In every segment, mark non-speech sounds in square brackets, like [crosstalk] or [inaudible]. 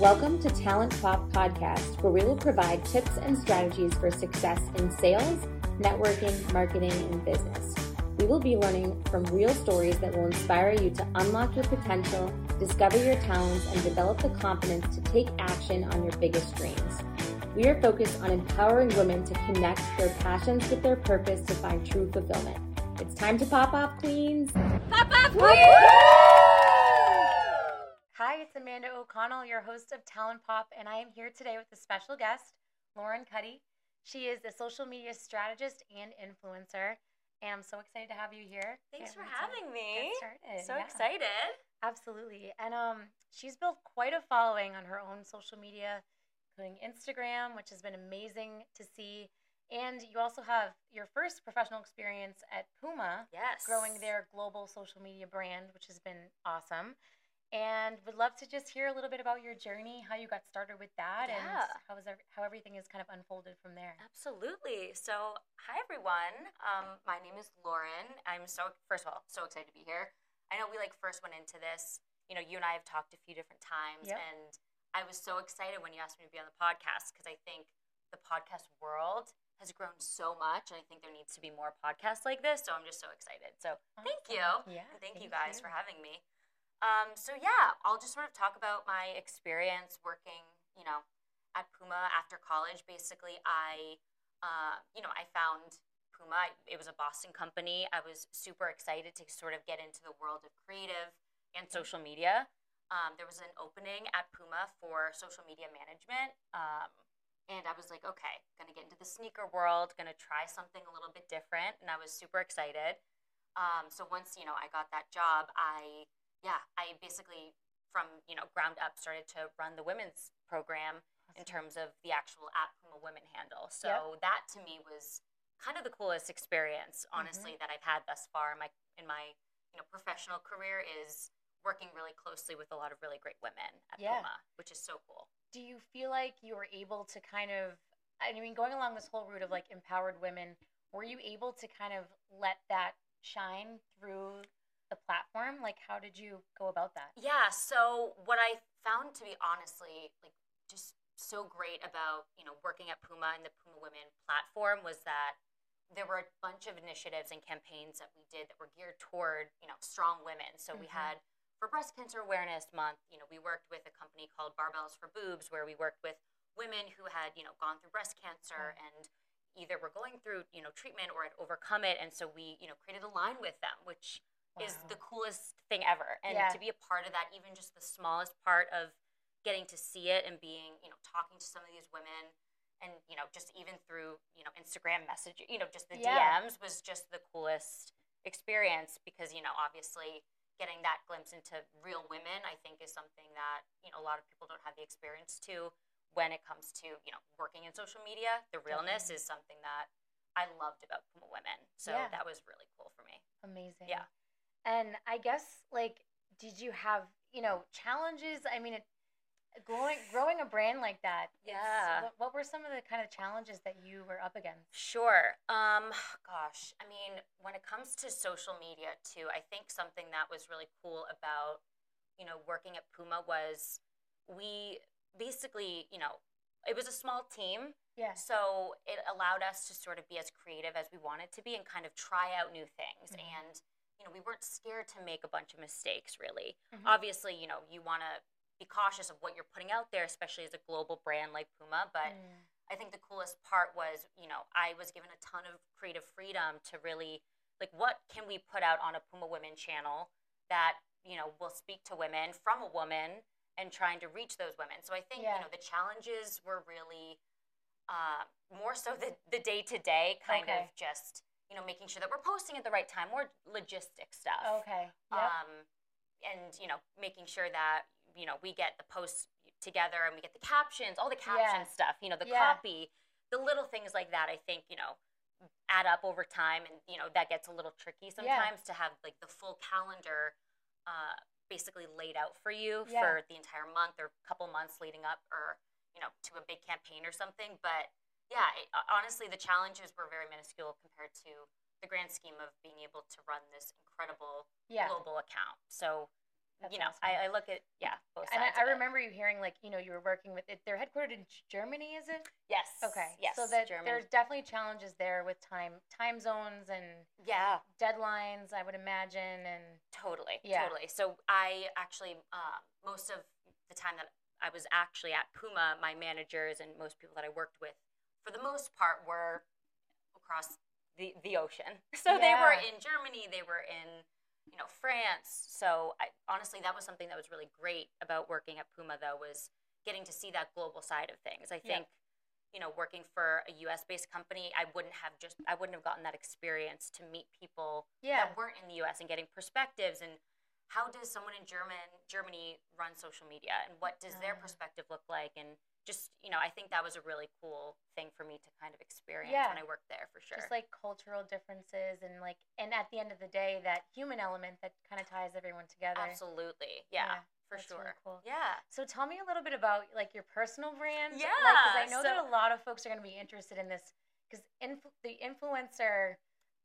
Welcome to Talent Pop Podcast, where we will provide tips and strategies for success in sales, networking, marketing, and business. We will be learning from real stories that will inspire you to unlock your potential, discover your talents, and develop the confidence to take action on your biggest dreams. We are focused on empowering women to connect their passions with their purpose to find true fulfillment. It's time to pop off, queens. Pop off, queens! Hi, it's Amanda O'Connell, your host of Talent Pop, and I am here today with a special guest, Lauren Cuddy. She is a social media strategist and influencer, and I'm so excited to have you here. Thanks Can't for having me. So Yeah. excited. Absolutely. And um, she's built quite a following on her own social media, including Instagram, which has been amazing to see. And you also have your first professional experience at Puma, Yes. growing their global social media brand, which has been awesome. And would love to just hear a little bit about your journey, how you got started with that, Yeah. and how is ev- how everything is kind of unfolded from there. Absolutely. So, hi everyone. Um, my name is Lauren. I'm so first of all so excited to be here. I know we like first went into this. You know, you and I have talked a few different times, Yep. and I was so excited when you asked me to be on the podcast because I think the podcast world has grown so much, and I think there needs to be more podcasts like this. So I'm just so excited. So thank you. Yeah. And thank, you guys for having me. Um, so yeah, I'll just sort of talk about my experience working, you know, at Puma after college. Basically, I, uh, you know, I found Puma. It was a Boston company. I was super excited to sort of get into the world of creative and social media. Um, there was an opening at Puma for social media management. Um, and I was like, okay, gonna get into the sneaker world, gonna try something a little bit different. And I was super excited. Um, so once, you know, I got that job, I, yeah, I basically from, you know, ground up started to run the women's program in terms of the actual at Puma Women handle. So that to me was kind of the coolest experience, mm-hmm. honestly, that I've had thus far in my in my you know professional career is working really closely with a lot of really great women at Yeah. Puma, which is so cool. do you feel like you were able to kind of i mean going along this whole route of like empowered women were you able to kind of let that shine through the platform like how did you go about that Yeah. So what I found to be honestly like just so great about you know working at Puma and the Puma Women platform was that there were a bunch of initiatives and campaigns that we did that were geared toward you know strong women. So we Mhm. had for Breast Cancer Awareness Month, you know, we worked with a company called Barbells for Boobs, where we worked with women who had you know gone through breast cancer and either were going through you know treatment or had overcome it, and so we you know created a line with them, which is the coolest thing ever. And Yeah. to be a part of that, even just the smallest part of getting to see it and being, you know, talking to some of these women and, you know, just even through, you know, Instagram message, you know, just the Yeah. DMs was just the coolest experience because, you know, obviously getting that glimpse into real women, I think is something that, you know, a lot of people don't have the experience to when it comes to, you know, working in social media. The realness Definitely. is something that I loved about Puma Women. So Yeah. that was really cool for me. amazing Yeah. And i guess like did you have you know challenges i mean it growing growing a brand like that Yeah. what, what were some of the kind of challenges that you were up against Sure. Um, gosh, I mean, when it comes to social media too, I think something that was really cool about, you know, working at Puma was we basically, you know, it was a small team, yeah so it allowed us to sort of be as creative as we wanted to be and kind of try out new things. Mhm. And, you know, we weren't scared to make a bunch of mistakes, really. Mhm. Obviously, you know, you want to be cautious of what you're putting out there, especially as a global brand like Puma, but Mm. I think the coolest part was, you know, I was given a ton of creative freedom to really like what can we put out on a Puma Women channel that, you know, will speak to women from a woman and trying to reach those women. So I think, Yeah. you know, the challenges were really uh, more so the the day to day kind Okay. of just, you know, making sure that we're posting at the right time, more logistic stuff okay yep. um, and you know making sure that you know we get the posts together and we get the captions all the caption Yeah. stuff you know the Yeah. copy the little things like that i think you know add up over time and you know that gets a little tricky sometimes to have like the full calendar uh, basically laid out for you Yeah. for the entire month or couple months leading up or you know to a big campaign or something but yeah it, honestly the challenges were very minuscule compared to the grand scheme of being able to run this incredible yeah global account. So That's you know, awesome. I, I look at yeah both sides. And I, I remember you hearing like you know you were working with it. They're headquartered in Germany, is it? Yes. Okay. Yes. So that German. there's definitely challenges there with time time zones and yeah. deadlines. I would imagine and Totally. Yeah. Totally. So I actually, uh, most of the time that I was actually at Puma, my managers and most people that I worked with, for the most part, were across the, the ocean. [laughs] So they were in Germany, they were in, you know, France. So I, honestly, that was something that was really great about working at Puma, though, was getting to see that global side of things. I Yeah. think, you know, working for a U.S. based company, I wouldn't have just, I wouldn't have gotten that experience to meet people yeah. that weren't in the U.S. and getting perspectives and how does someone in German Germany run social media and what does their Ah. perspective look like and just you know I think that was a really cool thing for me to kind of experience Yeah. when I worked there for sure. Just like cultural differences and like and at the end of the day that human element that kind of ties everyone together. absolutely, yeah, Yeah, for that's sure. really cool. Yeah, So tell me a little bit about like your personal brand. Yeah, Because I know that a lot of folks are going to be interested in this because influ- the influencer,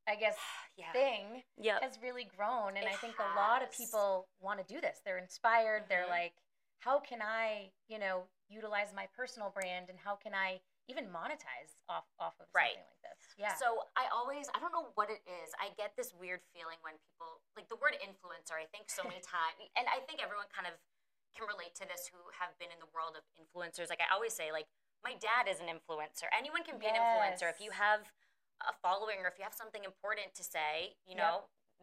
I guess, [sighs] yeah, thing yep. has really grown, and It I think a lot of people want to do this. They're inspired. They're Mhm. like, how can I, you know, utilize my personal brand, and how can I even monetize off off of Right. something like this? Yeah. So I always, I don't know what it is. I get this weird feeling when people, like the word influencer, I think so many [laughs] times, and I think everyone kind of can relate to this who have been in the world of influencers. Like I always say, like my dad is an influencer. Anyone can be an influencer if you have a following or if you have something important to say, you Yep. know,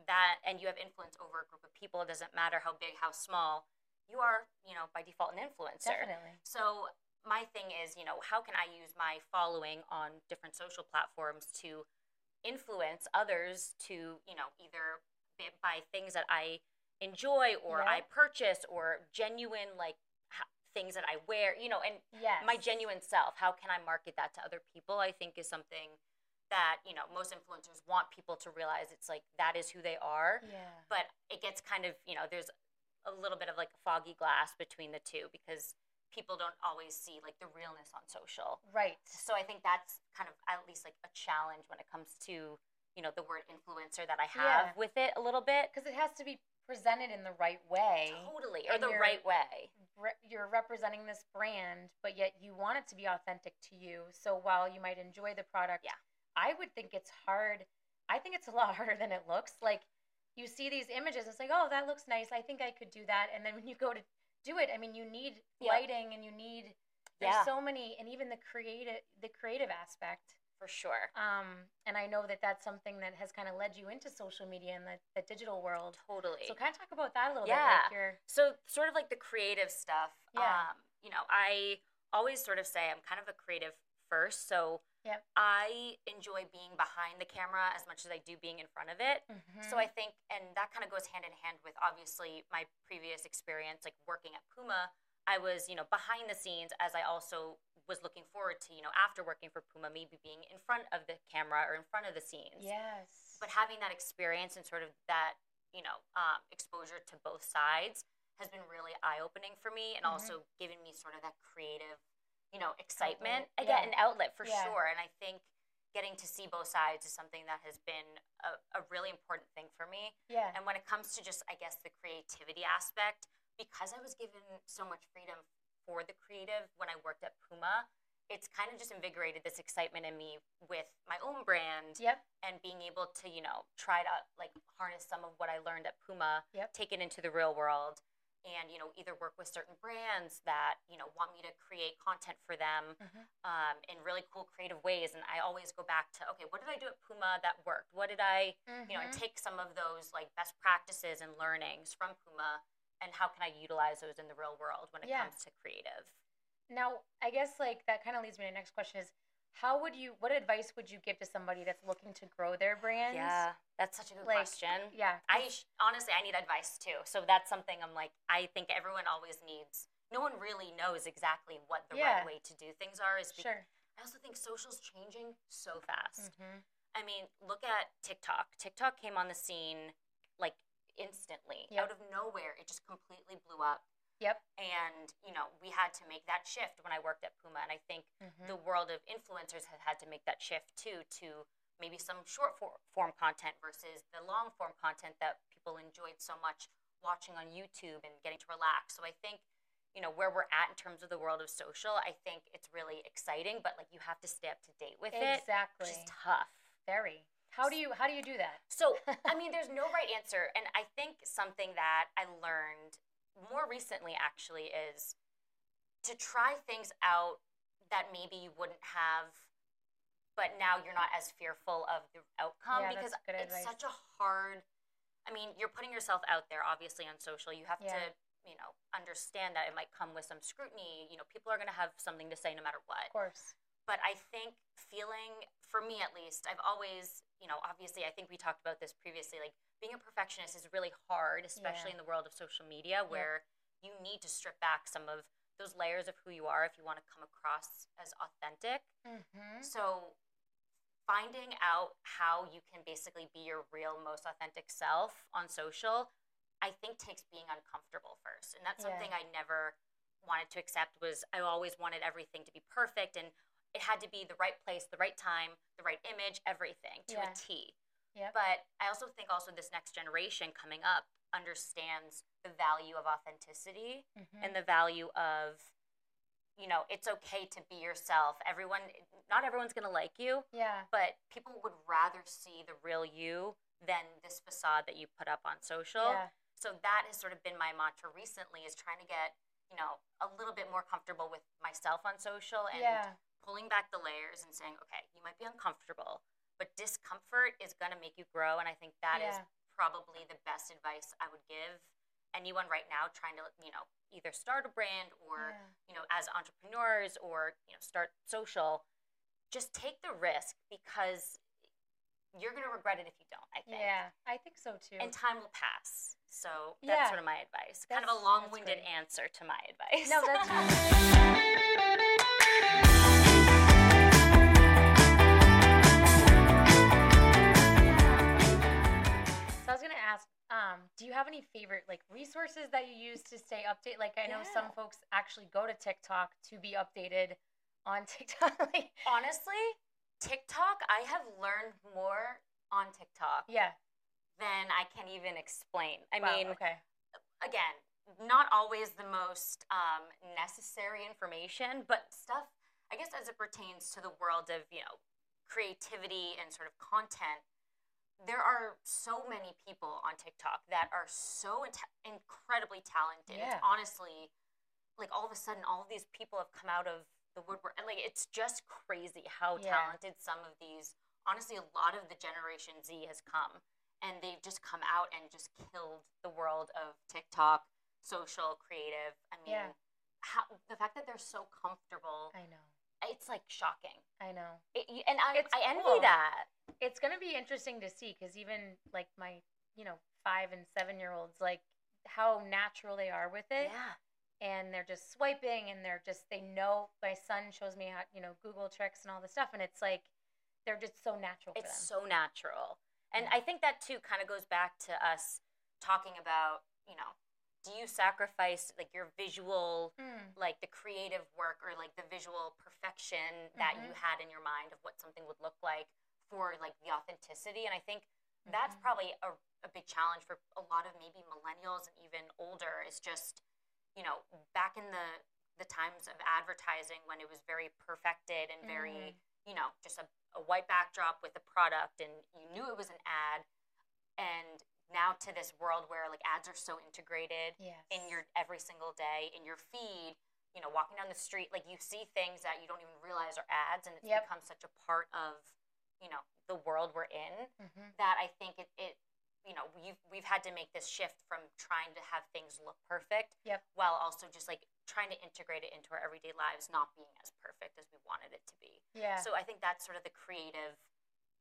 that, and you have influence over a group of people. It doesn't matter how big, how small. You are, you know, by default, an influencer. Definitely. So my thing is, you know, how can I use my following on different social platforms to influence others to, you know, either buy things that I enjoy or Yeah. I purchase or genuine like things that I wear, you know, and Yes. my genuine self. How can I market that to other people? I think is something that, you know, most influencers want people to realize it's like that is who they are Yeah. but it gets kind of you know there's a little bit of like a foggy glass between the two because people don't always see like the realness on social Right. so i think that's kind of at least like a challenge when it comes to you know the word influencer that i have Yeah. with it a little bit Because it has to be presented in the right way. totally or the right way re- you're representing this brand, but yet you want it to be authentic to you. So while you might enjoy the product, Yeah. I would think it's hard. I think it's a lot [laughs] harder than it looks. Like you see these images, it's like, oh, that looks nice. I think I could do that. And then when you go to do it, I mean, you need lighting and you need there's Yeah. so many, and even the creative the creative aspect. for sure Um, and I know that that's something that has kind of led you into social media and the, the digital world. totally So kind of talk about that a little bit. Yeah. Like So sort of like the creative stuff. Yeah. Um, you know, I always sort of say I'm kind of a creative first. So Yep. I enjoy being behind the camera as much as I do being in front of it. So I think, and that kind of goes hand in hand with obviously my previous experience, like working at Puma. I was, you know, behind the scenes as I also was looking forward to, you know, after working for Puma, maybe being in front of the camera or in front of the scenes yes. but having that experience and sort of that you know um, exposure to both sides has been really eye-opening for me and Mhm. also given me sort of that creative you know excitement Outlet, again yeah. an outlet for Yeah. sure and i think getting to see both sides is something that has been a, a really important thing for me yeah. and when it comes to just i guess the creativity aspect because i was given so much freedom for the creative when i worked at puma it's kind of just invigorated this excitement in me with my own brand Yep. and being able to you know try to like harness some of what i learned at puma Yep. take it into the real world and you know either work with certain brands that you know want me to create content for them Mhm. um, in really cool creative ways and i always go back to okay what did i do at puma that worked what did i you know and Mhm. take some of those like best practices and learnings from puma and how can i utilize those in the real world when it Yeah. comes to creative Now, I guess like that kind of leads me to the next question is how would you what advice would you give to somebody that's looking to grow their brand? yeah that's such a good Like, question Yeah. i sh- honestly, I need advice too. So that's something I'm like, I think everyone always needs. No one really knows exactly what the Yeah. right way to do things are. Is sure. I also think social's changing so fast. hmm I mean, look at TikTok. TikTok came on the scene like instantly, Yep. out of nowhere. It just completely blew up. Yep. And you know, we had to make that shift when I worked at Puma, and I think hmm the world of influencers has had to make that shift too to maybe some short form content versus the long form content that people enjoyed so much watching on YouTube and getting to relax. So I think you know where we're at in terms of the world of social. I think it's really exciting, but like you have to stay up to date with it, exactly. is tough. Very. How do you how do you do that? So, I mean, [laughs] there's no right answer. And I think something that I learned more recently actually is to try things out that maybe you wouldn't have, but now you're not as fearful of the outcome Yeah, because it's advice. such a hard. I mean, you're putting yourself out there, obviously, on social. You have Yeah. to, you know, understand that it might come with some scrutiny. You know, people are going to have something to say no matter what Of course. But I think feeling, for me at least, I've always, you know, obviously, I think we talked about this previously. Like, being a perfectionist is really hard, especially Yeah. in the world of social media where you need to strip back some of those layers of who you are if you want to come across as authentic. Mm-hmm. So, finding out how you can basically be your real, most authentic self on social, I think takes being uncomfortable first. And that's Yeah. something I never wanted to accept was I always wanted everything to be perfect and it had to be the right place, the right time, the right image, everything to Yeah. a T. Yep. But I also think also this next generation coming up understands the value of authenticity Mhm. and the value of you know it's okay to be yourself everyone not everyone's going to like you yeah. but people would rather see the real you than this facade that you put up on social Yeah. so that has sort of been my mantra recently is trying to get you know a little bit more comfortable with myself on social and Yeah. Pulling back the layers and saying okay you might be uncomfortable but discomfort is going to make you grow and i think that is Yeah. probably the best advice i would give anyone right now trying to you know either start a brand or Yeah. you know as entrepreneurs or you know start social just take the risk because you're going to regret it if you don't i think Yeah. I think so too. and time will pass so that's Yeah. sort of my advice kind of a long-winded answer to my advice no, that's [laughs] um, do you have any favorite like resources that you use to stay updated? Like I know some folks actually go to TikTok to be updated on [laughs] TikTok. like, honestly tiktok i have learned more on tiktok yeah. than i can even explain i Wow, mean okay. again, not always the most um, necessary information, but stuff, I guess, as it pertains to the world of, you know, creativity and sort of content, there are so many people on TikTok that are so int- incredibly talented. Yeah. It's honestly like all of a sudden, all of these people have come out of the woodwork. And like, it's just crazy how Yeah. talented some of these, honestly, a lot of the Generation Z has come and they've just come out and just killed the world of TikTok, social, creative. I mean, Yeah. how, the fact that they're so comfortable, I know. It's like shocking. I know. It, and I, It's I envy cool. that. It's gonna be interesting to see because even like my, you know, five and seven year olds, like how natural they are with it. Yeah. and they're just swiping and they're just they know my son shows me how you know google tricks and all this stuff and it's like they're just so natural for It's so natural. And Yeah. I think that too kind of goes back to us talking about, you know, do you sacrifice like your visual Hmm. like the creative work or like the visual perfection that you Mhm. had in your mind of what something would look like for like the authenticity and i think that's Mhm. probably a, a big challenge for a lot of maybe millennials and even older is just you know back in the the times of advertising when it was very perfected and very you know just a, a white backdrop with a product and you knew it was an ad and now to this world where like ads are so integrated yes in your every single day in your feed you know walking down the street like you see things that you don't even realize are ads and it's Yep. become such a part of you know the world we're in Mhm. that i think it, it you know we've we've had to make this shift from trying to have things look perfect Yep. while also just like trying to integrate it into our everyday lives not being as perfect as we wanted it to be yeah so i think that's sort of the creative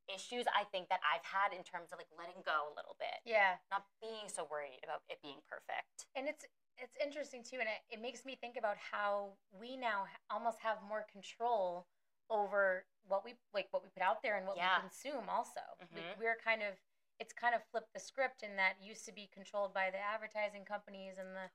issues i think that i've had in terms of like letting go a little bit yeah not being so worried about it being perfect and it's it's interesting too and it, it makes me think about how we now almost have more control over what we like what we put out there and what Yeah. we consume also Mhm. like we're kind of it's kind of flipped the script in that used to be controlled by the advertising companies and the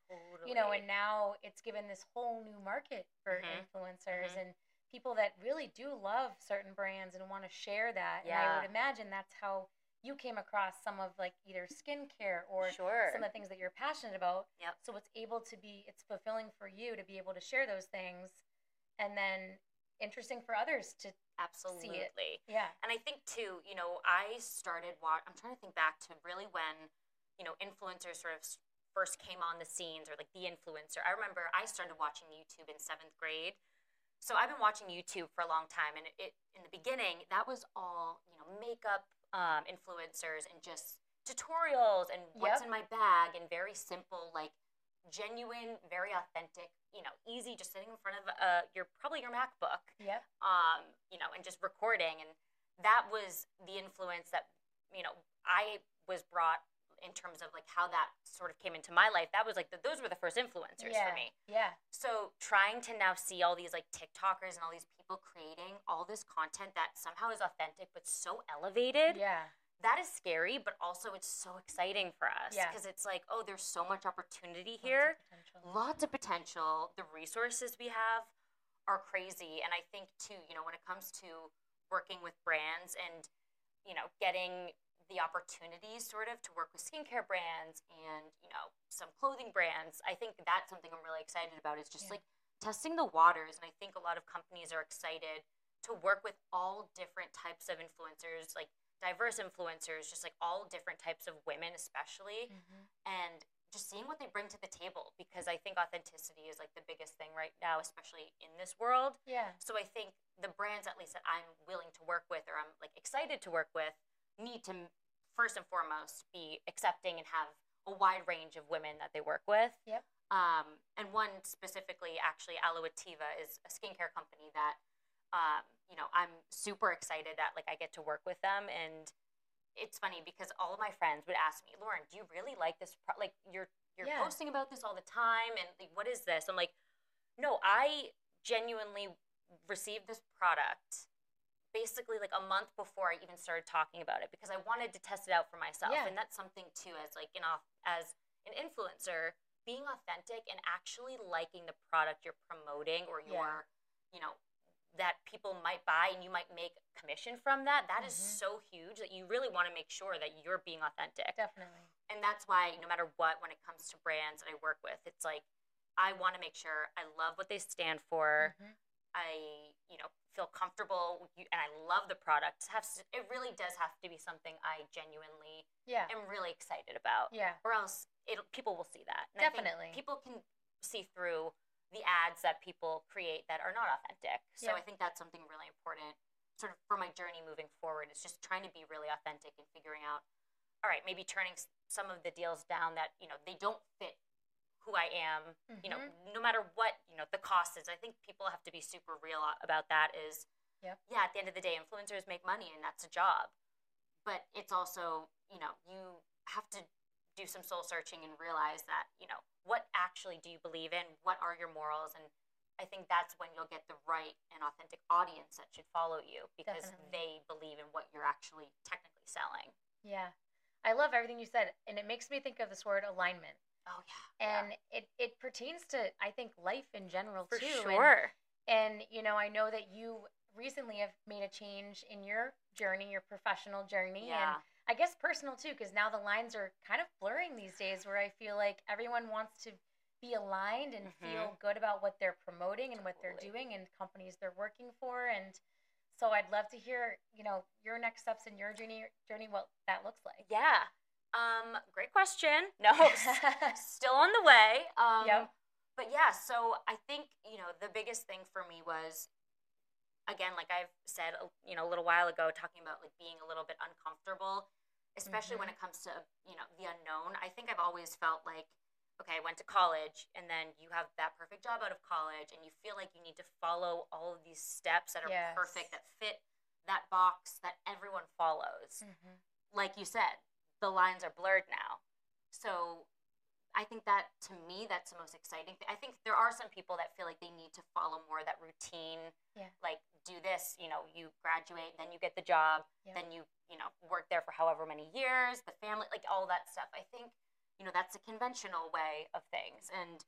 you know and now it's given this whole new market for Mhm. influencers Mhm. and people that really do love certain brands and want to share that and i would imagine that's how you came across some of like either skincare or sure. some of the things that you're passionate about. Yep. So it's able to be it's fulfilling for you to be able to share those things and then interesting for others to Absolutely. yeah. And I think too, you know, I started wa- I'm trying to think back to really when, you know, influencers sort of first came on the scenes or like the influencer. I remember I started watching YouTube in 7th grade. So I've been watching YouTube for a long time and it in the beginning that was all, you know, makeup um, influencers and just tutorials and what's Yep. in my bag and very simple like genuine, very authentic, you know, easy just sitting in front of uh, your probably your MacBook Yeah. um, you know, and just recording. And that was the influence that, you know, I was brought in terms of like how that sort of came into my life. That was like, the, those were the first influencers yeah. for me. Yeah. So trying to now see all these like TikTokers and all these people creating all this content that somehow is authentic but so elevated, Yeah. that is scary, but also it's so exciting for us Yeah. because it's like, oh, there's so much opportunity Lots of here lots of potential. The resources we have are crazy. And I think, too, you know, when it comes to working with brands and, you know, getting the opportunities sort of to work with skincare brands and, you know, some clothing brands, I think that's something I'm really excited about is just Yeah. like testing the waters. And I think a lot of companies are excited to work with all different types of influencers, like diverse influencers, just like all different types of women, especially Mhm. and just seeing what they bring to the table because I think authenticity is like the biggest thing right now, especially in this world. Yeah. So I think the brands, at least that I'm willing to work with or I'm like excited to work with, need to first and foremost be accepting and have a wide range of women that they work with. Yep. Um, and one specifically, actually, Aloativa is a skincare company that, um, you know, I'm super excited that like I get to work with them and it's funny because all of my friends would ask me, Lauren, do you really like this? Pro- like you're you're Yeah. posting about this all the time, and like, what is this? I'm like, no, I genuinely received this product basically like a month before I even started talking about it because I wanted to test it out for myself, Yeah. and that's something too as like an off as an influencer, being authentic and actually liking the product you're promoting or Yeah. your, you know, that people might buy and you might make commission from that. That is Mhm. so huge that you really want to make sure that you're being authentic. Definitely. And that's why no matter what, when it comes to brands that I work with, it's like I want to make sure I love what they stand for. Mhm. I, you know, feel comfortable and I love the product. It has to, it really does have to be something I genuinely Yeah. am really excited about, Yeah. or else it people will see that. And Definitely. people can see through the ads that people create that are not authentic. So Yeah. I think that's something really important, sort of for my journey moving forward. Is just trying to be really authentic and figuring out, all right, maybe turning some of the deals down that you know they don't fit who I am you know, Mhm. no matter what, you know, the cost is. I think people have to be super real about that is Yep. yeah, at the end of the day, influencers make money and that's a job. But it's also, you know, you have to do some soul searching and realize that, you know, what actually do you believe in? What are your morals? And I think that's when you'll get the right and authentic audience that should follow you because Definitely. they believe in what you're actually technically selling. Yeah. I love everything you said, and it makes me think of this word alignment. Oh yeah. And it, it pertains to, I think, life in general, for too. and- sure. And, you know, I know that you recently have made a change in your journey, your professional journey, yeah. and I guess personal too, because now the lines are kind of blurring these days where I feel like everyone wants to be aligned and Mhm. feel good about what they're promoting and what they're doing and companies they're working for. And so I'd love to hear, you know, your next steps in your journey, journey what that looks like. Yeah. Um, great question. No, [laughs] still on the way. Um, Yep. But yeah, so I think, you know, the biggest thing for me was, again, like I've said, you know, a little while ago, talking about like being a little bit uncomfortable, especially when it comes to, you know, the unknown. I think I've always felt like, okay, I went to college and then you have that perfect job out of college and you feel like you need to follow all of these steps that are Yes. perfect, that fit that box that everyone follows Mhm. like you said, the lines are blurred now. So I think that to me, that's the most exciting thing. I think there are some people that feel like they need to follow more of that routine. Yeah. Like do this, you know, you graduate, then you get the job, Yeah. then you, you know, work there for however many years, the family, like all that stuff. I think, you know, that's a conventional way of things. And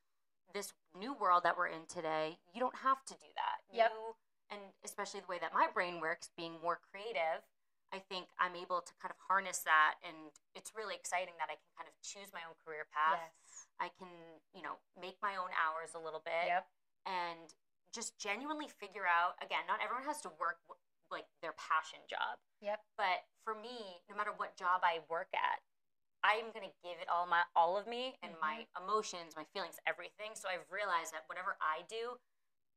this new world that we're in today, you don't have to do that. Yep. You, and especially the way that my brain works, being more creative, I think I'm able to kind of harness that, and it's really exciting that I can kind of choose my own career path. Yes. I can, you know, make my own hours a little bit, Yep. and just genuinely figure out. Again, not everyone has to work w- like their passion job, Yep. but for me, no matter what job I work at, I'm gonna give it all my all of me and my Mm-hmm. emotions, my feelings, everything. So I've realized that whatever I do,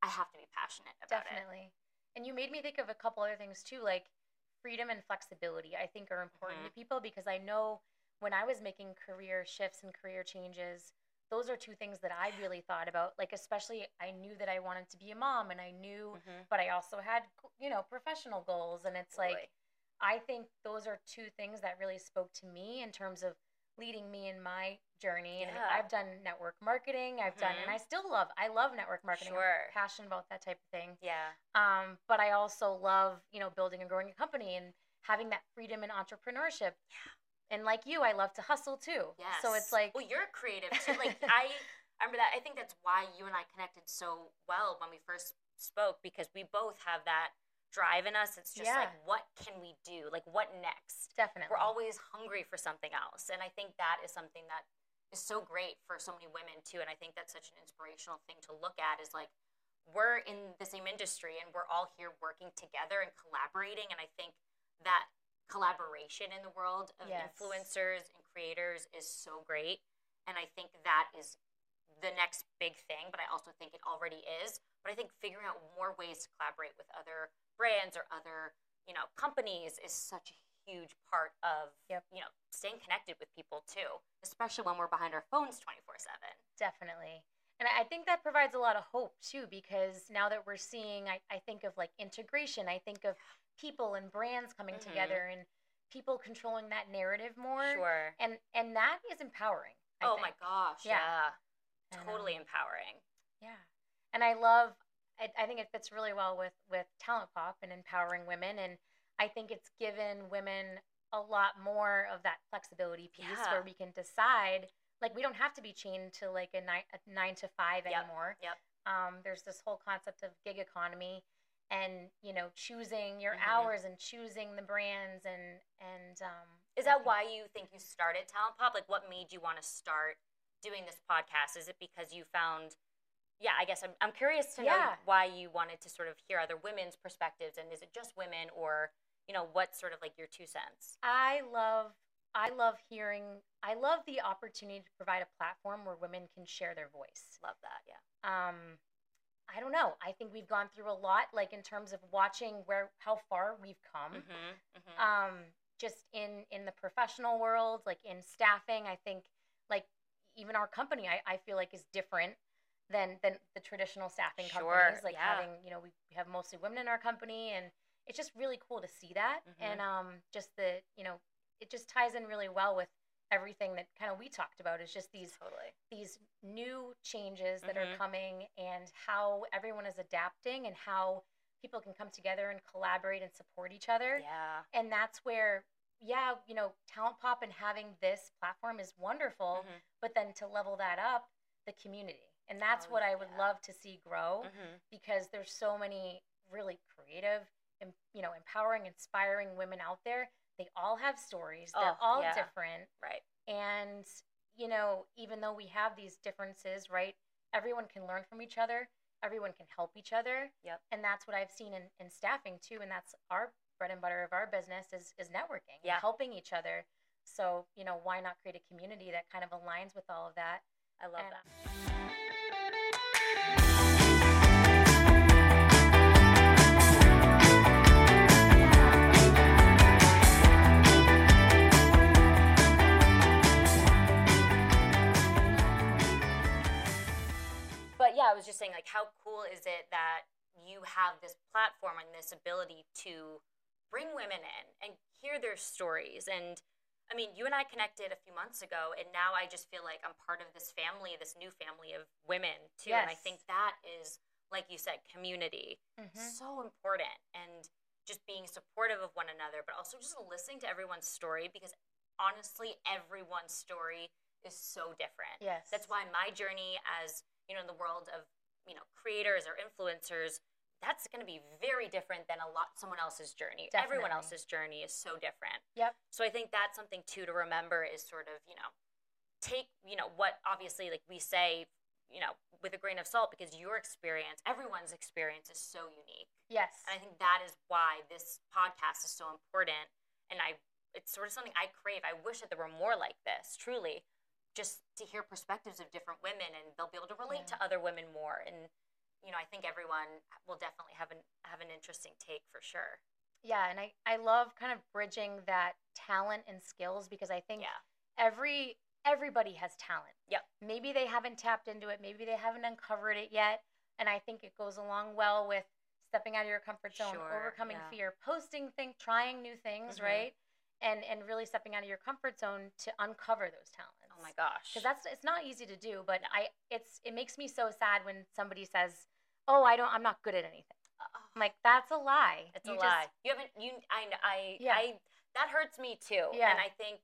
I have to be passionate about it. Definitely. And you made me think of a couple other things too, like freedom and flexibility, I think are important Mhm. to people because I know when I was making career shifts and career changes, those are two things that I [sighs] really thought about. Like, especially, I knew that I wanted to be a mom and I knew, Mhm. but I also had, you know, professional goals. And it's like. I think those are two things that really spoke to me in terms of leading me in my journey. And Yeah. I've done network marketing, I've done, and Mhm. I still love, I love network marketing. Sure. I'm passionate about that type of thing. yeah, Um, but I also love, you know, building and growing a company and having that freedom and entrepreneurship. Yeah. And like you, I love to hustle too. yes. So it's like, well, you're creative too. Like [laughs] I, I remember that. I think that's why you and I connected so well when we first spoke because we both have that drive in us. It's just Yeah. like, what can we do? Like, what next? definitely. We're always hungry for something else, and I think that is something that is so great for so many women too. And I think that's such an inspirational thing to look at. Is like we're in the same industry and we're all here working together and collaborating. And I think that collaboration in the world of Yes. influencers and creators is so great. And I think that is the next big thing, but I also think it already is. But I think figuring out more ways to collaborate with other brands or other, you know, companies is such a huge part of, Yep. you know, staying connected with people too, especially when we're behind our phones 24 7. Definitely. And I think that provides a lot of hope too, because now that we're seeing, I, I think of like integration, I think of people and brands coming Mhm. together and people controlling that narrative more. Sure. And and that is empowering. I Oh think. my gosh. Yeah. Yeah. Totally um, empowering. Yeah. And I love I, I think it fits really well with with talent pop and empowering women and I think it's given women a lot more of that flexibility piece Yeah. where we can decide like we don't have to be chained to like a nine, a nine to five Yep, anymore. yep. Um, there's this whole concept of gig economy and you know choosing your Mhm. hours and choosing the brands and and um, Is that why you think you started Talent Pop? Like, what made you want to start doing this podcast? Is it because you found, yeah, I guess I'm, I'm curious to know Yeah. why you wanted to sort of hear other women's perspectives. And is it just women or, you know, what's sort of like your two cents? I love I love hearing I love the opportunity to provide a platform where women can share their voice. Love that. Yeah. Um I don't know. I think we've gone through a lot like in terms of watching where how far we've come. Mm-hmm. mm-hmm. Um just in in the professional world, like in staffing, I think like even our company I, I feel like is different than than the traditional staffing Sure, companies. Like yeah. having, you know, we, we have mostly women in our company and it's just really cool to see that. Mhm. And um just the, you know, it just ties in really well with everything that kind of we talked about is just these totally. these new changes that Mhm. are coming and how everyone is adapting and how people can come together and collaborate and support each other Yeah. and that's where yeah you know talent pop and having this platform is wonderful Mhm. but then to level that up the community and that's Oh, what i would yeah. love to see grow Mm-hmm. because there's so many really creative you know empowering inspiring women out there they all have stories they're Oh, all yeah. different Right. and you know even though we have these differences right everyone can learn from each other everyone can help each other Yep. and that's what i've seen in, in staffing too and that's our bread and butter of our business is is networking Yeah. helping each other so you know why not create a community that kind of aligns with all of that I love And- that. I was just saying, like, how cool is it that you have this platform and this ability to bring women in and hear their stories? And I mean, you and I connected a few months ago, and now I just feel like I'm part of this family, this new family of women too. And I think that is, like you said, community Mhm. so important and just being supportive of one another, but also just listening to everyone's story because honestly, everyone's story is so different. yes That's why my journey as, you know, in the world of, you know, creators or influencers that's going to be very different than a lot someone else's journey. Everyone else's journey is so different. Yep. So I think that's something too to remember is sort of, you know, take, you know, what obviously like we say, you know, with a grain of salt because your experience, everyone's experience is so unique. Yes. And I think that is why this podcast is so important. And I, it's sort of something I crave. I wish that there were more like this, truly, just to hear perspectives of different women and they'll be able to relate Yeah. to other women more. And, you know, I think everyone will definitely have an, have an interesting take for sure. Yeah, and I, I love kind of bridging that talent and skills because I think Yeah. every everybody has talent. Yep. Maybe they haven't tapped into it, maybe they haven't uncovered it yet. And I think it goes along well with stepping out of your comfort zone, Sure, overcoming yeah. fear, posting things, trying new things, Mhm. right? And and really stepping out of your comfort zone to uncover those talents. Oh my gosh. Because that's it's not easy to do, but I it's it makes me so sad when somebody says, "Oh, I don't I'm not good at anything." I'm like, [sighs] "That's a lie." It's You a just- lie. You haven't. You. I. I. Yeah. I. That hurts me too. Yeah. And I think,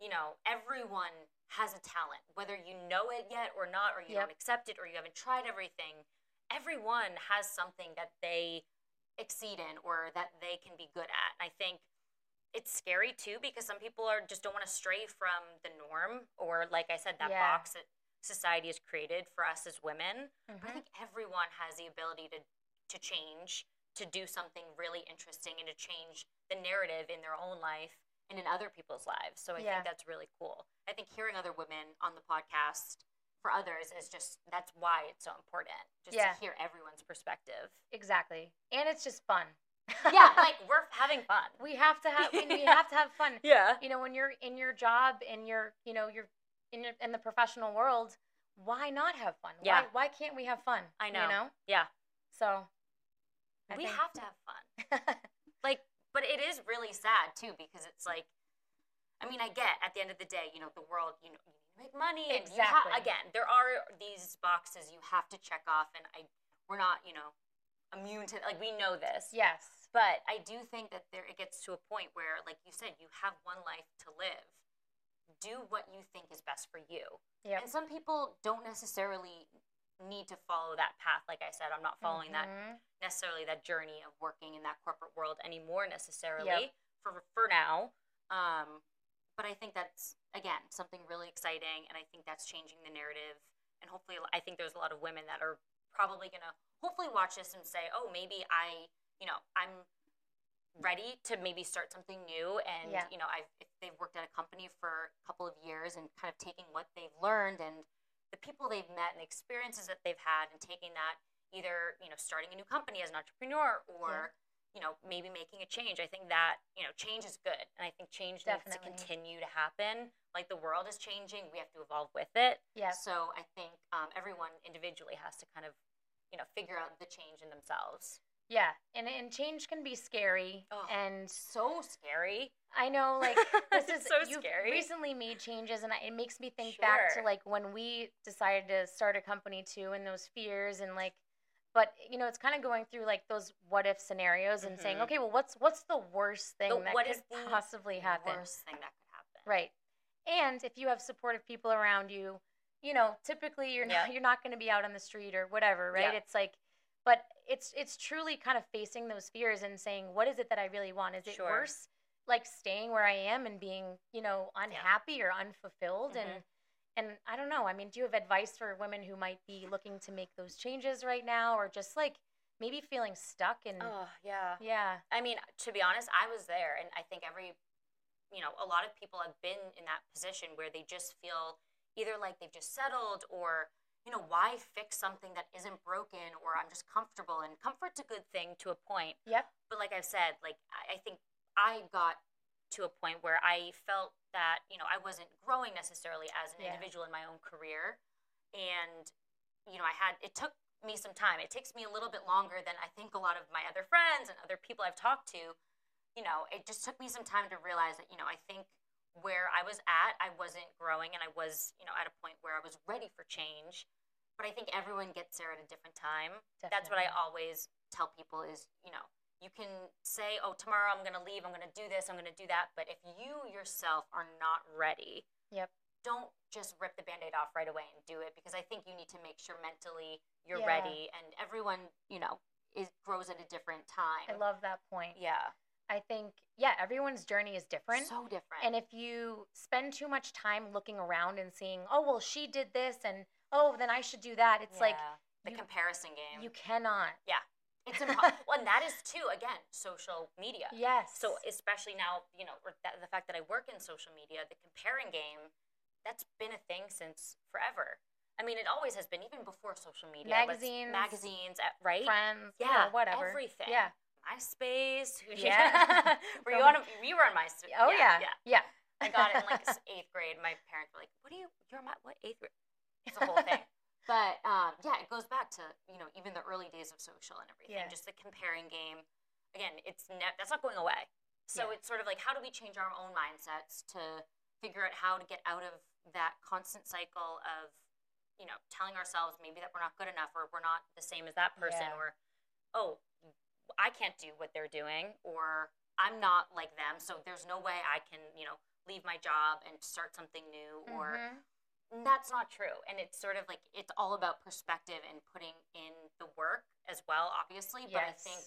you know, everyone has a talent, whether you know it yet or not, or you Yep. don't accept it, or you haven't tried everything. Everyone has something that they exceed in, or that they can be good at. And I think it's scary too because some people are just don't want to stray from the norm, or like I said, that Yeah. box that society has created for us as women. But I mm-hmm. think everyone has the ability to to change, to do something really interesting, and to change the narrative in their own life and in other people's lives. So I Yeah. think that's really cool. I think hearing other women on the podcast for others is just that's why it's so important. Just Yeah. to hear everyone's perspective. Exactly. And it's just fun. Yeah, [laughs] like we're having fun. we have to have we we have to have fun. [laughs] Yeah. You know, when you're in your job and you're, you know, you're in your in the professional world, why not have fun? Yeah. Why why can't we have fun? I know. You know? Yeah. So I we think- have to have fun. [laughs] like but it is really sad too because it's like i mean i get at the end of the day you know the world you know you make money and you ha- Exactly. again there are these boxes you have to check off and i we're not you know immune to like we know this yes. But i do think that there it gets to a point where like you said you have one life to live do what you think is best for you Yep. and some people don't necessarily need to follow that path like i said i'm not following that Mhm. necessarily that journey of working in that corporate world anymore necessarily Yep. for for now. Um, but I think that's again something really exciting, and I think that's changing the narrative. And hopefully, I think there's a lot of women that are probably gonna hopefully watch this and say, "Oh, maybe I, you know, I'm ready to maybe start something new." And Yeah. you know, I've if they've worked at a company for a couple of years and kind of taking what they've learned and the people they've met and the experiences that they've had and taking that either you know starting a new company as an entrepreneur or you know maybe making a change. I think that you know change is good. And i think change needs to continue to happen. Like the world is changing. We have to evolve with it. Yeah. So i think um, everyone individually has to kind of you know figure out the change in themselves Yeah. And and change can be scary. Ugh. And so scary I know, [laughs] like this is so you've scary. recently made changes, and I, it makes me think back to like when we decided to start a company too, and those fears and like, but you know, it's kind of going through like those what if scenarios and saying, Mhm. okay, well, what's what's the worst thing The- that what could is the possibly happen? worst thing that could happen Right. And if you have supportive people around you, you know, typically you're Yeah. not you're not going to be out on the street or whatever, right? Yeah. It's like but it's it's truly kind of facing those fears and saying what is it that I really want? Is it Sure. worse like staying where I am and being, you know, unhappy or unfulfilled Mm-hmm. and and I don't know. I mean, do you have advice for women who might be looking to make those changes right now or just like maybe feeling stuck and oh yeah yeah. I mean, to be honest, I was there, and I think every, you know, a lot of people have been in that position where they just feel either like they've just settled or, you know, why fix something that isn't broken or I'm just comfortable. And comfort's a good thing to a point. Yep. But like I've said, like, I, I think I got to a point where I felt that, you know, I wasn't growing necessarily as an Yeah. individual in my own career. And, you know, I had, it took me some time. It takes me a little bit longer than I think a lot of my other friends and other people I've talked to. You know, it just took me some time to realize that, you know, I think where I was at, I wasn't growing and I was, you know, at a point where I was ready for change. But I think everyone gets there at a different time. That's what I always tell people is, you know, you can say, oh, tomorrow I'm going to leave, I'm going to do this, I'm going to do that. But if you yourself are not ready, Yep. don't just rip the band aid off right away and do it because I think you need to make sure mentally you're Yeah. ready. And everyone, you know, is grows at a different time. I love that point. Yeah. I think, yeah, everyone's journey is different. So different. And if you spend too much time looking around and seeing, oh, well, she did this and oh, then I should do that, it's like the you- comparison game. you cannot. Yeah. It's impossible. [laughs] well, and that is too again social media. Yes. So especially now, you know, that, the fact that I work in social media, the comparing game, that's been a thing since forever. I mean, it always has been, even before social media. Magazines, magazines, right? friends, you Yeah, know, whatever. everything. Yeah. MySpace. [laughs] Yeah. [laughs] were you on? A, you were on MySpace. Oh, yeah. yeah. Yeah. I got it in like eighth grade. My parents were like, "What do you? You're my what eighth grade?" It's a whole thing. [laughs] But um, yeah, it goes back to you know even the early days of social and everything. Yeah. Just the comparing game. Again, it's ne- that's not going away. So Yeah. it's sort of like how do we change our own mindsets to figure out how to get out of that constant cycle of you know telling ourselves maybe that we're not good enough or we're not the same as that person Yeah. or oh I can't do what they're doing or I'm not like them so there's no way I can you know leave my job and start something new or Mhm. That's not true and it's sort of like it's all about perspective and putting in the work as well obviously but i think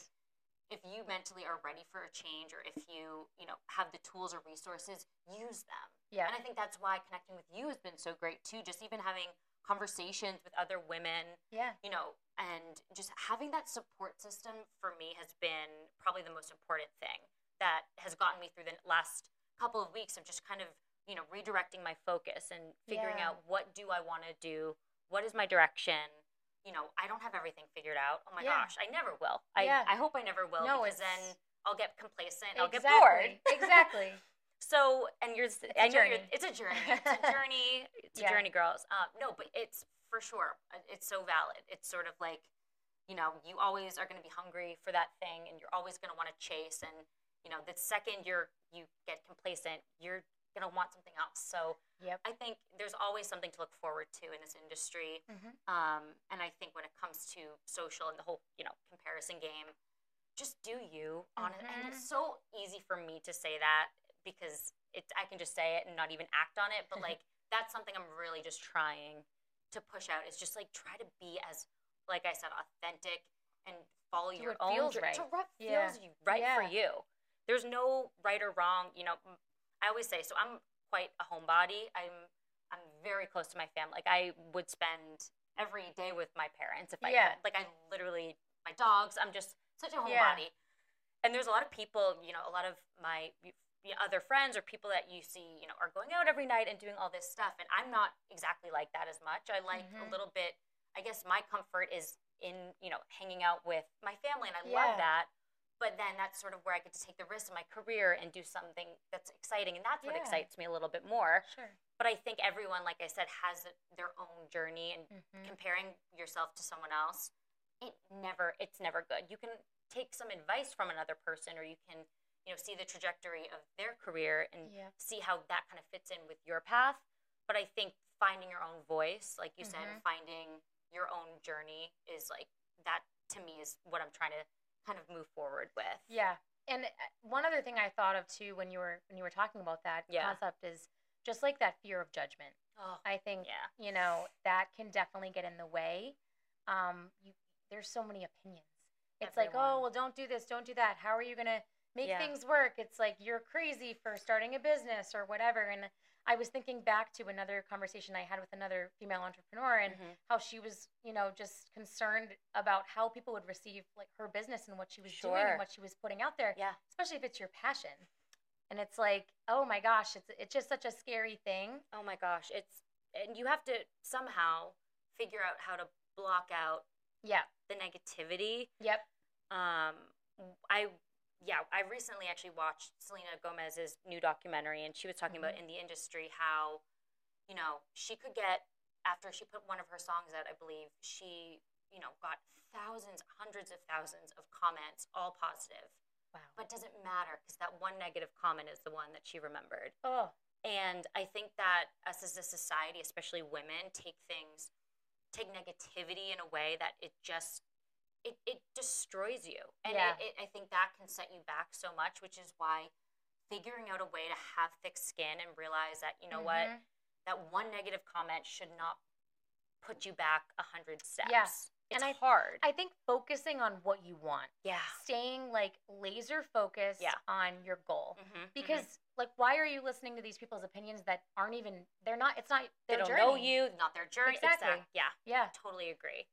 if you mentally are ready for a change or if you you know have the tools or resources use them Yeah. and i think that's why connecting with you has been so great too just even having conversations with other women Yeah. you know and just having that support system for me has been probably the most important thing that has gotten me through the last couple of weeks of just kind of you know redirecting my focus and figuring Yeah. out what do i want to do what is my direction you know i don't have everything figured out oh my Yeah. gosh i never will i Yeah. i hope i never will No, because then i'll get complacent i'll get bored [laughs] exactly. so, and you're, a I know you're, journey. it's a journey. [laughs] It's a journey. It's a journey, girls. Um, no, but it's for sure. It's so valid. It's sort of like, you know, you always are going to be hungry for that thing, and you're always going to want to chase. And you know, the second you're you get complacent, you're going to want something else. So, Yep. I think there's always something to look forward to in this industry. Mhm. Um, and I think when it comes to social and the whole, you know, comparison game, just do you on it. And it's so easy for me to say that because it's I can just say it and not even act on it. But [laughs] like that's something I'm really just trying to push out is just like try to be as like I said, authentic and follow Do your own feels right. to what feels you right for you. There's no right or wrong. You know, I always say so. I'm quite a homebody. I'm I'm very close to my family. Like I would spend every day with my parents if I Yeah. could. Like I literally my dogs. I'm just such a Yeah. homebody. And there's a lot of people, you know, a lot of my y- y- other friends or people that you see, you know, are going out every night and doing all this stuff. And I'm not exactly like that as much. I like a Mhm. little bit. I guess my comfort is in, you know, hanging out with my family, and I Yeah. love that. But then that's sort of where I get to take the risk of my career and do something that's exciting, and that's what excites me a little bit more. Sure. But I think everyone, like I said, has their own journey, and Mhm. comparing yourself to someone else, it never it's never good. You can take some advice from another person, or you can you know see the trajectory of their career and Yeah. see how that kind of fits in with your path. But I think finding your own voice, like you said, Mhm. finding your own journey is like that to me is what I'm trying to kind of move forward with. Yeah. And uh, one other thing I thought of too when you were when you were talking about that Yeah. concept is just like that fear of judgment. Oh, I think yeah. you know that can definitely get in the way. Um, you, there's so many opinions. It's like, oh, well, don't do this, don't do that. How are you gonna make Yeah. things work? It's like you're crazy for starting a business or whatever. And I was thinking back to another conversation I had with another female entrepreneur and Mhm. how she was, you know, just concerned about how people would receive like her business and what she was doing and what she was putting out there Yeah. especially if it's your passion. And it's like, oh my gosh, it's it's just such a scary thing. Oh my gosh, it's and you have to somehow figure out how to block out Yeah. the negativity Yep. um i yeah i recently actually watched selena gomez's new documentary and she was talking about Mhm. in the industry how you know she could get after she put one of her songs out i believe she you know got thousands hundreds of thousands of comments all positive Wow. but doesn't matter because that one negative comment is the one that she remembered Oh. and I think that us as a society, especially women, take things, take negativity in a way that it just, it, it destroys you. And Yeah. it, it, I think that can set you back so much, which is why figuring out a way to have thick skin and realize that, you know what, Mhm. that one negative comment should not put you back a hundred steps. Yeah. it's And I- hard. I think focusing on what you want, yeah. staying like laser focused Yeah. on your goal. Mhm, mhm. Because like why are you listening to these people's opinions that aren't even they're not it's not they don't journey. know you, not their journey. Exactly. Exact- Yeah. Yeah. totally agree.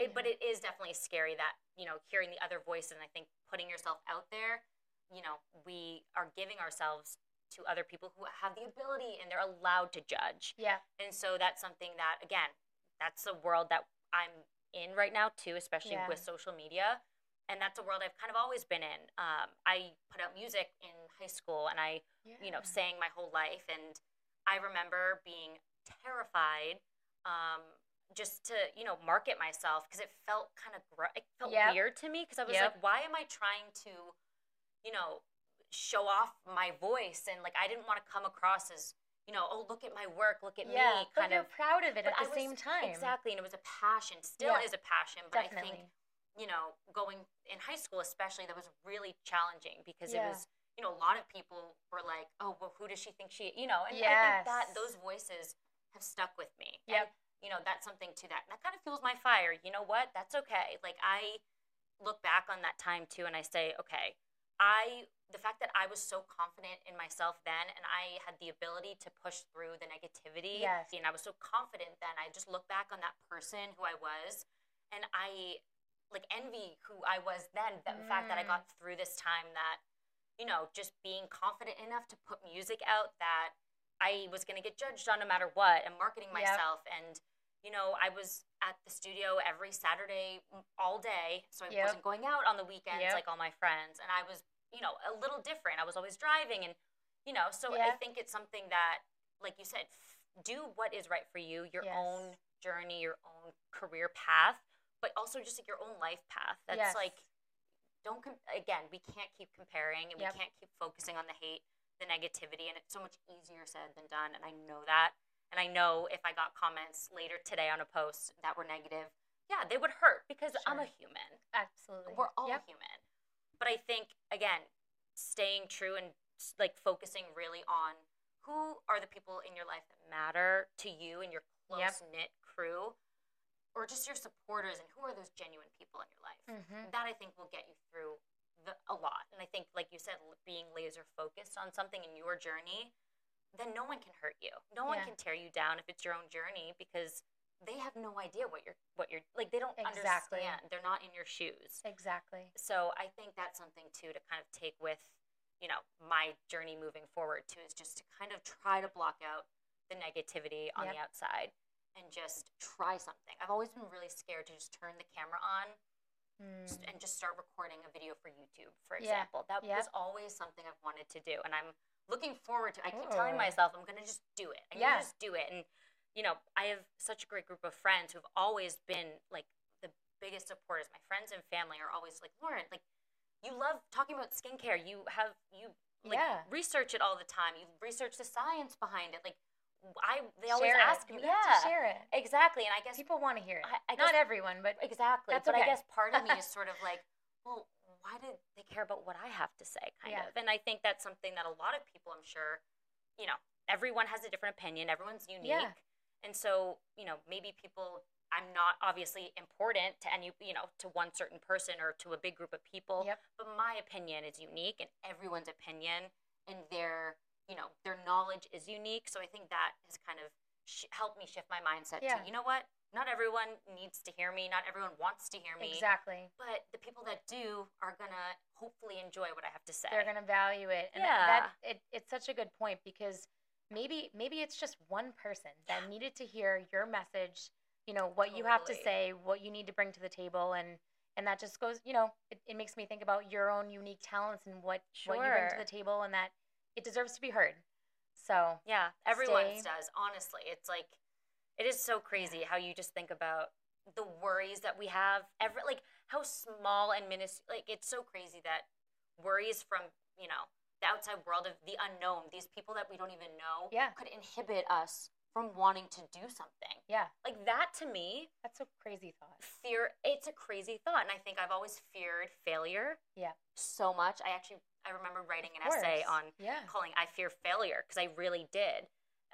It, But it is definitely scary that you know hearing the other voice and I think putting yourself out there. You know, we are giving ourselves to other people who have the ability and they're allowed to judge. Yeah. And so that's something that again, that's the world that I'm in right now too, especially Yeah. with social media. And that's a world I've kind of always been in. Um, I put out music in high school, and I you know, sang my whole life. And I remember being terrified um, just to, you know, market myself because it felt kind of, gr- it felt Yep. weird to me because I was Yep. like, why am I trying to, you know, show off my voice? And like, I didn't want to come across as, you know, oh, look at my work, look at yeah. me, but kind of. proud of it but at the was- same time. Exactly. And it was a passion, still Yeah. is a passion. But I think you know, going in high school especially, that was really challenging because Yeah. it was, you know, a lot of people were like, "Oh, well, who does she think she?" You know, and I think that those voices have stuck with me. Yep. And, you know, that's something to that. That kind of fuels my fire. You know what? That's okay. Like I look back on that time too, and I say, okay, I the fact that I was so confident in myself then, and I had the ability to push through the negativity, Yes. and I was so confident then. I just look back on that person who I was, and I like envy who I was then. The fact that I Mm. got through this time that, you know, just being confident enough to put music out that I was going to get judged on no matter what and marketing Yep. myself. And, you know, I was at the studio every Saturday all day. So I Yep. wasn't going out on the weekends Yep. like all my friends. And I was, you know, a little different. I was always driving and, you know, so I think it's something that, like you said, f- do what is right for you, your Yes. own journey, your own career path, but also just like your own life path. That's Yes. like, don't, com- again, we can't keep comparing and Yep. we can't keep focusing on the hate, the negativity, and it's so much easier said than done. And I know that. And I know if I got comments later today on a post that were negative, yeah, they would hurt because I'm a human. Absolutely. We're all Yep. human. But I think, again, staying true and like focusing really on who are the people in your life that matter to you and your close knit crew, or just your supporters, and who are those genuine people in your life. Mhm. That I think will get you through the, a lot. And I think, like you said, being laser focused on something in your journey, then no one can hurt you. No one Yeah. can tear you down if it's your own journey because they have no idea what you're what you're like. They don't Exactly. understand. They're not in your shoes. Exactly. So I think that's something too to kind of take with, you know, my journey moving forward too is just to kind of try to block out the negativity on Yep. the outside and just try something. I've always been really scared to just turn the camera on Mm. and just start recording a video for YouTube, for Yeah. example. That Yep. was always something I've wanted to do, and I'm looking forward to. I keep telling oh. myself I'm gonna just do it. I'm Yeah. gonna just do it, and you know, I have such a great group of friends who've always been like the biggest supporters. My friends and family are always like, Lauren, like you love talking about skincare. You have you like Yeah. research it all the time. You research the science behind it. Like I, they always Share it. ask me, You yeah, to share it. exactly. And I guess People want to hear it. I- I Not everyone, but Exactly. That's but I guess part of me is [laughs] sort of like, well, why did they care about what I have to say, kind Yeah. of? And I think that's something that a lot of people, I'm sure, you know, everyone has a different opinion, everyone's unique. Yeah. And so, you know, maybe people, I'm not obviously important to any, you know, to one certain person or to a big group of people, Yep. but my opinion is unique and everyone's opinion and their, you know, their knowledge is unique. So I think that has kind of sh- helped me shift my mindset Yeah. to, you know what? Not everyone needs to hear me. Not everyone wants to hear me. exactly. But the people that do are gonna hopefully enjoy what I have to say. They're gonna value it, and Yeah. that it, it's such a good point because maybe maybe it's just one person that needed to hear your message. You know what you have to say, what you need to bring to the table, and and that just goes. You know, it, it makes me think about your own unique talents and what what you bring to the table, and that it deserves to be heard. So yeah, everyone's Stay- does. Honestly, it's like it is so crazy how you just think about the worries that we have. Every like how small and minuscule. Like it's so crazy that worries from you know the outside world of the unknown, these people that we don't even know, Yeah. could inhibit us from wanting to do something. yeah, Like that to me that's a crazy thought. fear it's a crazy thought and i think i've always feared failure Yeah. so much i actually i remember writing an essay on Yeah. calling i fear failure because i really did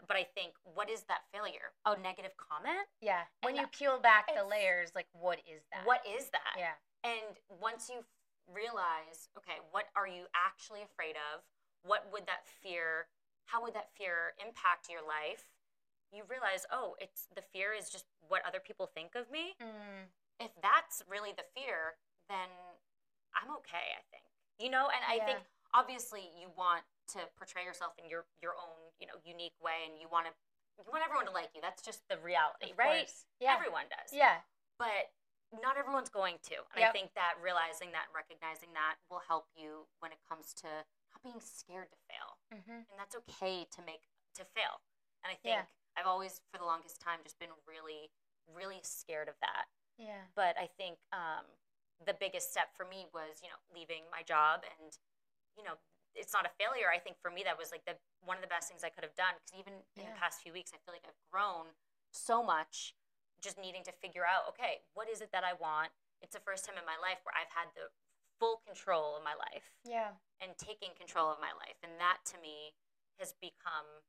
but I think, what is that failure? A negative comment? Yeah. When And you peel back the layers, like what is that? What is that? Yeah. And once you realize, okay, what are you actually afraid of? What would that fear, how would that fear impact your life? You realize, oh, it's the fear is just what other people think of me. Mm, If that's really the fear, then I'm okay, I think. You know, and I think obviously you want to portray yourself in your your own, you know, unique way and you want to you want everyone to like you. That's just the reality, of right? course. Yeah. Everyone does Yeah. but not everyone's going to. And I think that realizing that recognizing that will help you when it comes to not being scared to fail. Mm-hmm. And that's okay to make to fail. And I think Yeah. I've always for the longest time just been really really scared of that. Yeah. But I think um, the biggest step for me was, you know, leaving my job and you know, it's not a failure. I think for me that was like the one of the best things I could have done because even in the past few weeks I feel like I've grown so much just needing to figure out, okay, what is it that I want? It's the first time in my life where I've had the full control of my life Yeah. and taking control of my life. And that to me has become,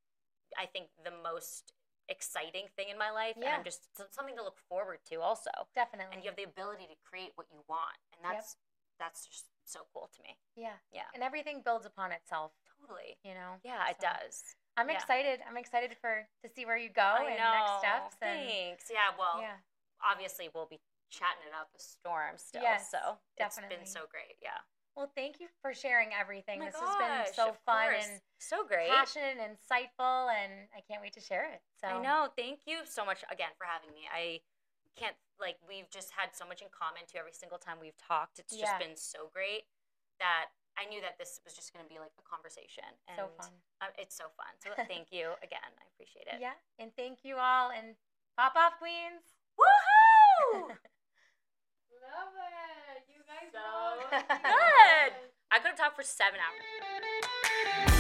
I think, the most exciting thing in my life. And I'm just something to look forward to also. Definitely. And you have the ability to create what you want. And Yep. that's that's just so cool to me. yeah. Yeah. And everything builds upon itself, Totally. you know? Yeah, it does. I'm Yeah. excited. I'm excited for to see where you go I and know. next steps. And Thanks. Yeah, well, yeah. obviously we'll be chatting it up a storm still. Yes, so it's been so great. Yeah. Well, thank you for sharing everything. Oh this has been so fun course. and so great. passionate and insightful, and I can't wait to share it. So I know. Thank you so much again for having me. I can't like we've just had so much in common too. Every single time we've talked, it's Yeah. just been so great that I knew that this was just going to be like a conversation. And So fun. uh, it's so fun. So [laughs] thank you again. I appreciate it. Yeah, and thank you all, and pop off, queens. Woohoo! [laughs] Love it. You guys So [laughs] good. I could have talked for seven hours.